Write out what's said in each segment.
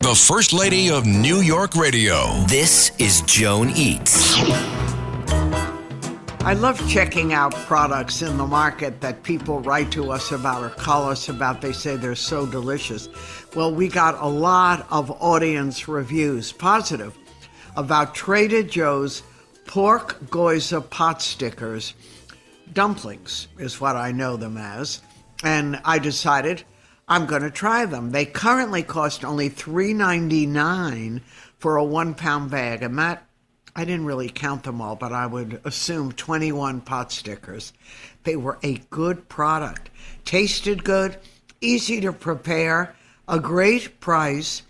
The First Lady of New York Radio. This is Joan Eats. I love checking out products in the market that people write to us about or call us about. They say they're so delicious. Well, we got a lot of audience reviews, positive, about Trader Joe's pork gyoza pot stickers. Dumplings is what I know them as. And I decided I'm going to try them. They currently cost only $3.99 for a one pound bag. And that, I didn't really count them all, but I would assume 21 pot stickers. They were a good product. Tasted good, easy to prepare, a great price.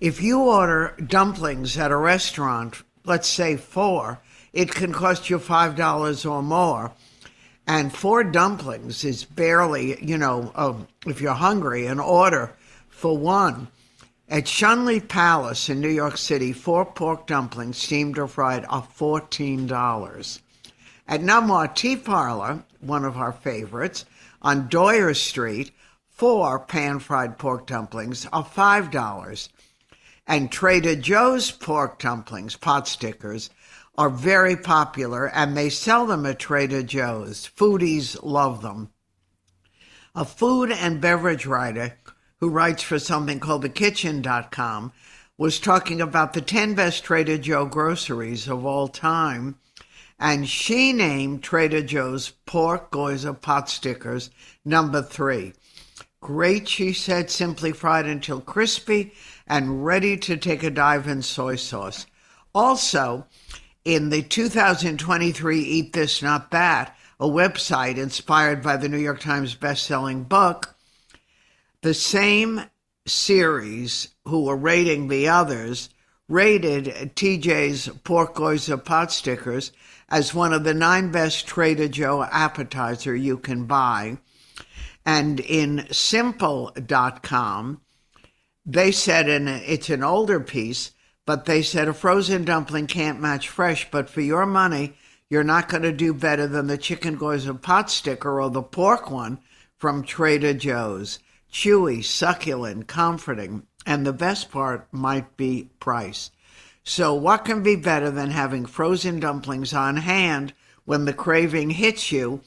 If you order dumplings at a restaurant, let's say four, it can cost you $5 or more and four dumplings is barely, you know, um, if you're hungry, an order for one. At Shun Lee Palace in New York City, four pork dumplings, steamed or fried, are $14. At Nom Wah Tea Parlor, one of our favorites, on Doyer Street, four pan fried pork dumplings are $5. And Trader Joe's pork dumplings, pot stickers, are very popular and they sell them at Trader Joe's. Foodies love them. A food and beverage writer who writes for something called thekitchn.com was talking about the 10 best Trader Joe groceries of all time. And she named Trader Joe's pork gyoza pot stickers number three. Great, she said, simply fried until crispy and ready to take a dive in soy sauce. Also, in the 2023 Eat This, Not That, a website inspired by the New York Times bestselling book, the same series who were rating the others rated TJ's gyoza pot stickers as one of the nine best Trader Joe appetizer you can buy. And in simple.com, they said, and it's an older piece, but they said a frozen dumpling can't match fresh, but for your money, you're not going to do better than the chicken gyoza pot sticker or the pork one from Trader Joe's. Chewy, succulent, comforting, and the best part might be price. So, what can be better than having frozen dumplings on hand when the craving hits you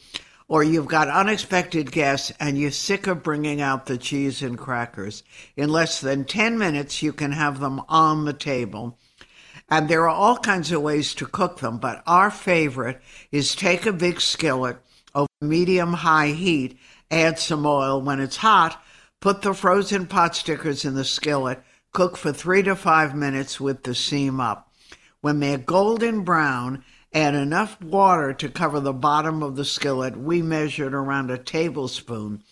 or you've got unexpected guests and you're sick of bringing out the cheese and crackers. In less than 10 minutes, you can have them on the table. And there are all kinds of ways to cook them, but our favorite is take a big skillet over medium high heat, add some oil. When it's hot, put the frozen pot stickers in the skillet, cook for three to five minutes with the seam up. When they're golden brown, Add enough water to cover the bottom of the skillet. We measured around a tablespoon.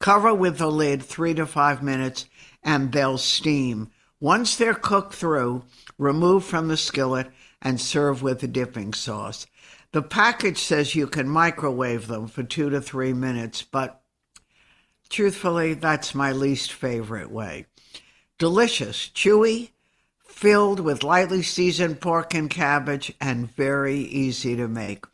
Cover with the lid three to five minutes and they'll steam. Once they're cooked through, remove from the skillet and serve with the dipping sauce. The package says you can microwave them for two to three minutes, but truthfully, that's my least favorite way. Delicious, chewy, filled with lightly seasoned pork and cabbage, and very easy to make.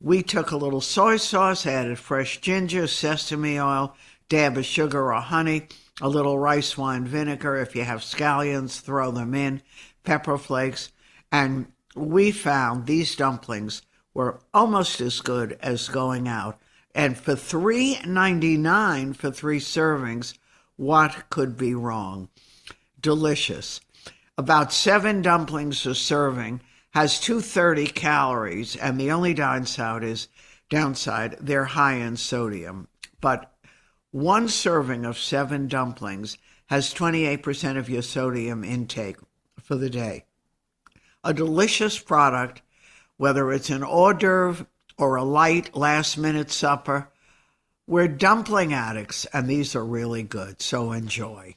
We took a little soy sauce, added fresh ginger, sesame oil, dab of sugar or honey, a little rice wine vinegar. If you have scallions, throw them in, pepper flakes, and we found these dumplings were almost as good as going out. And for three ninety nine for three servings, what could be wrong? Delicious about seven dumplings a serving, has 230 calories, and the only downside is downside they're high in sodium. But one serving of seven dumplings has 28% of your sodium intake for the day. A delicious product, whether it's an hors d'oeuvre or a light last minute supper. We're dumpling addicts, and these are really good, so enjoy.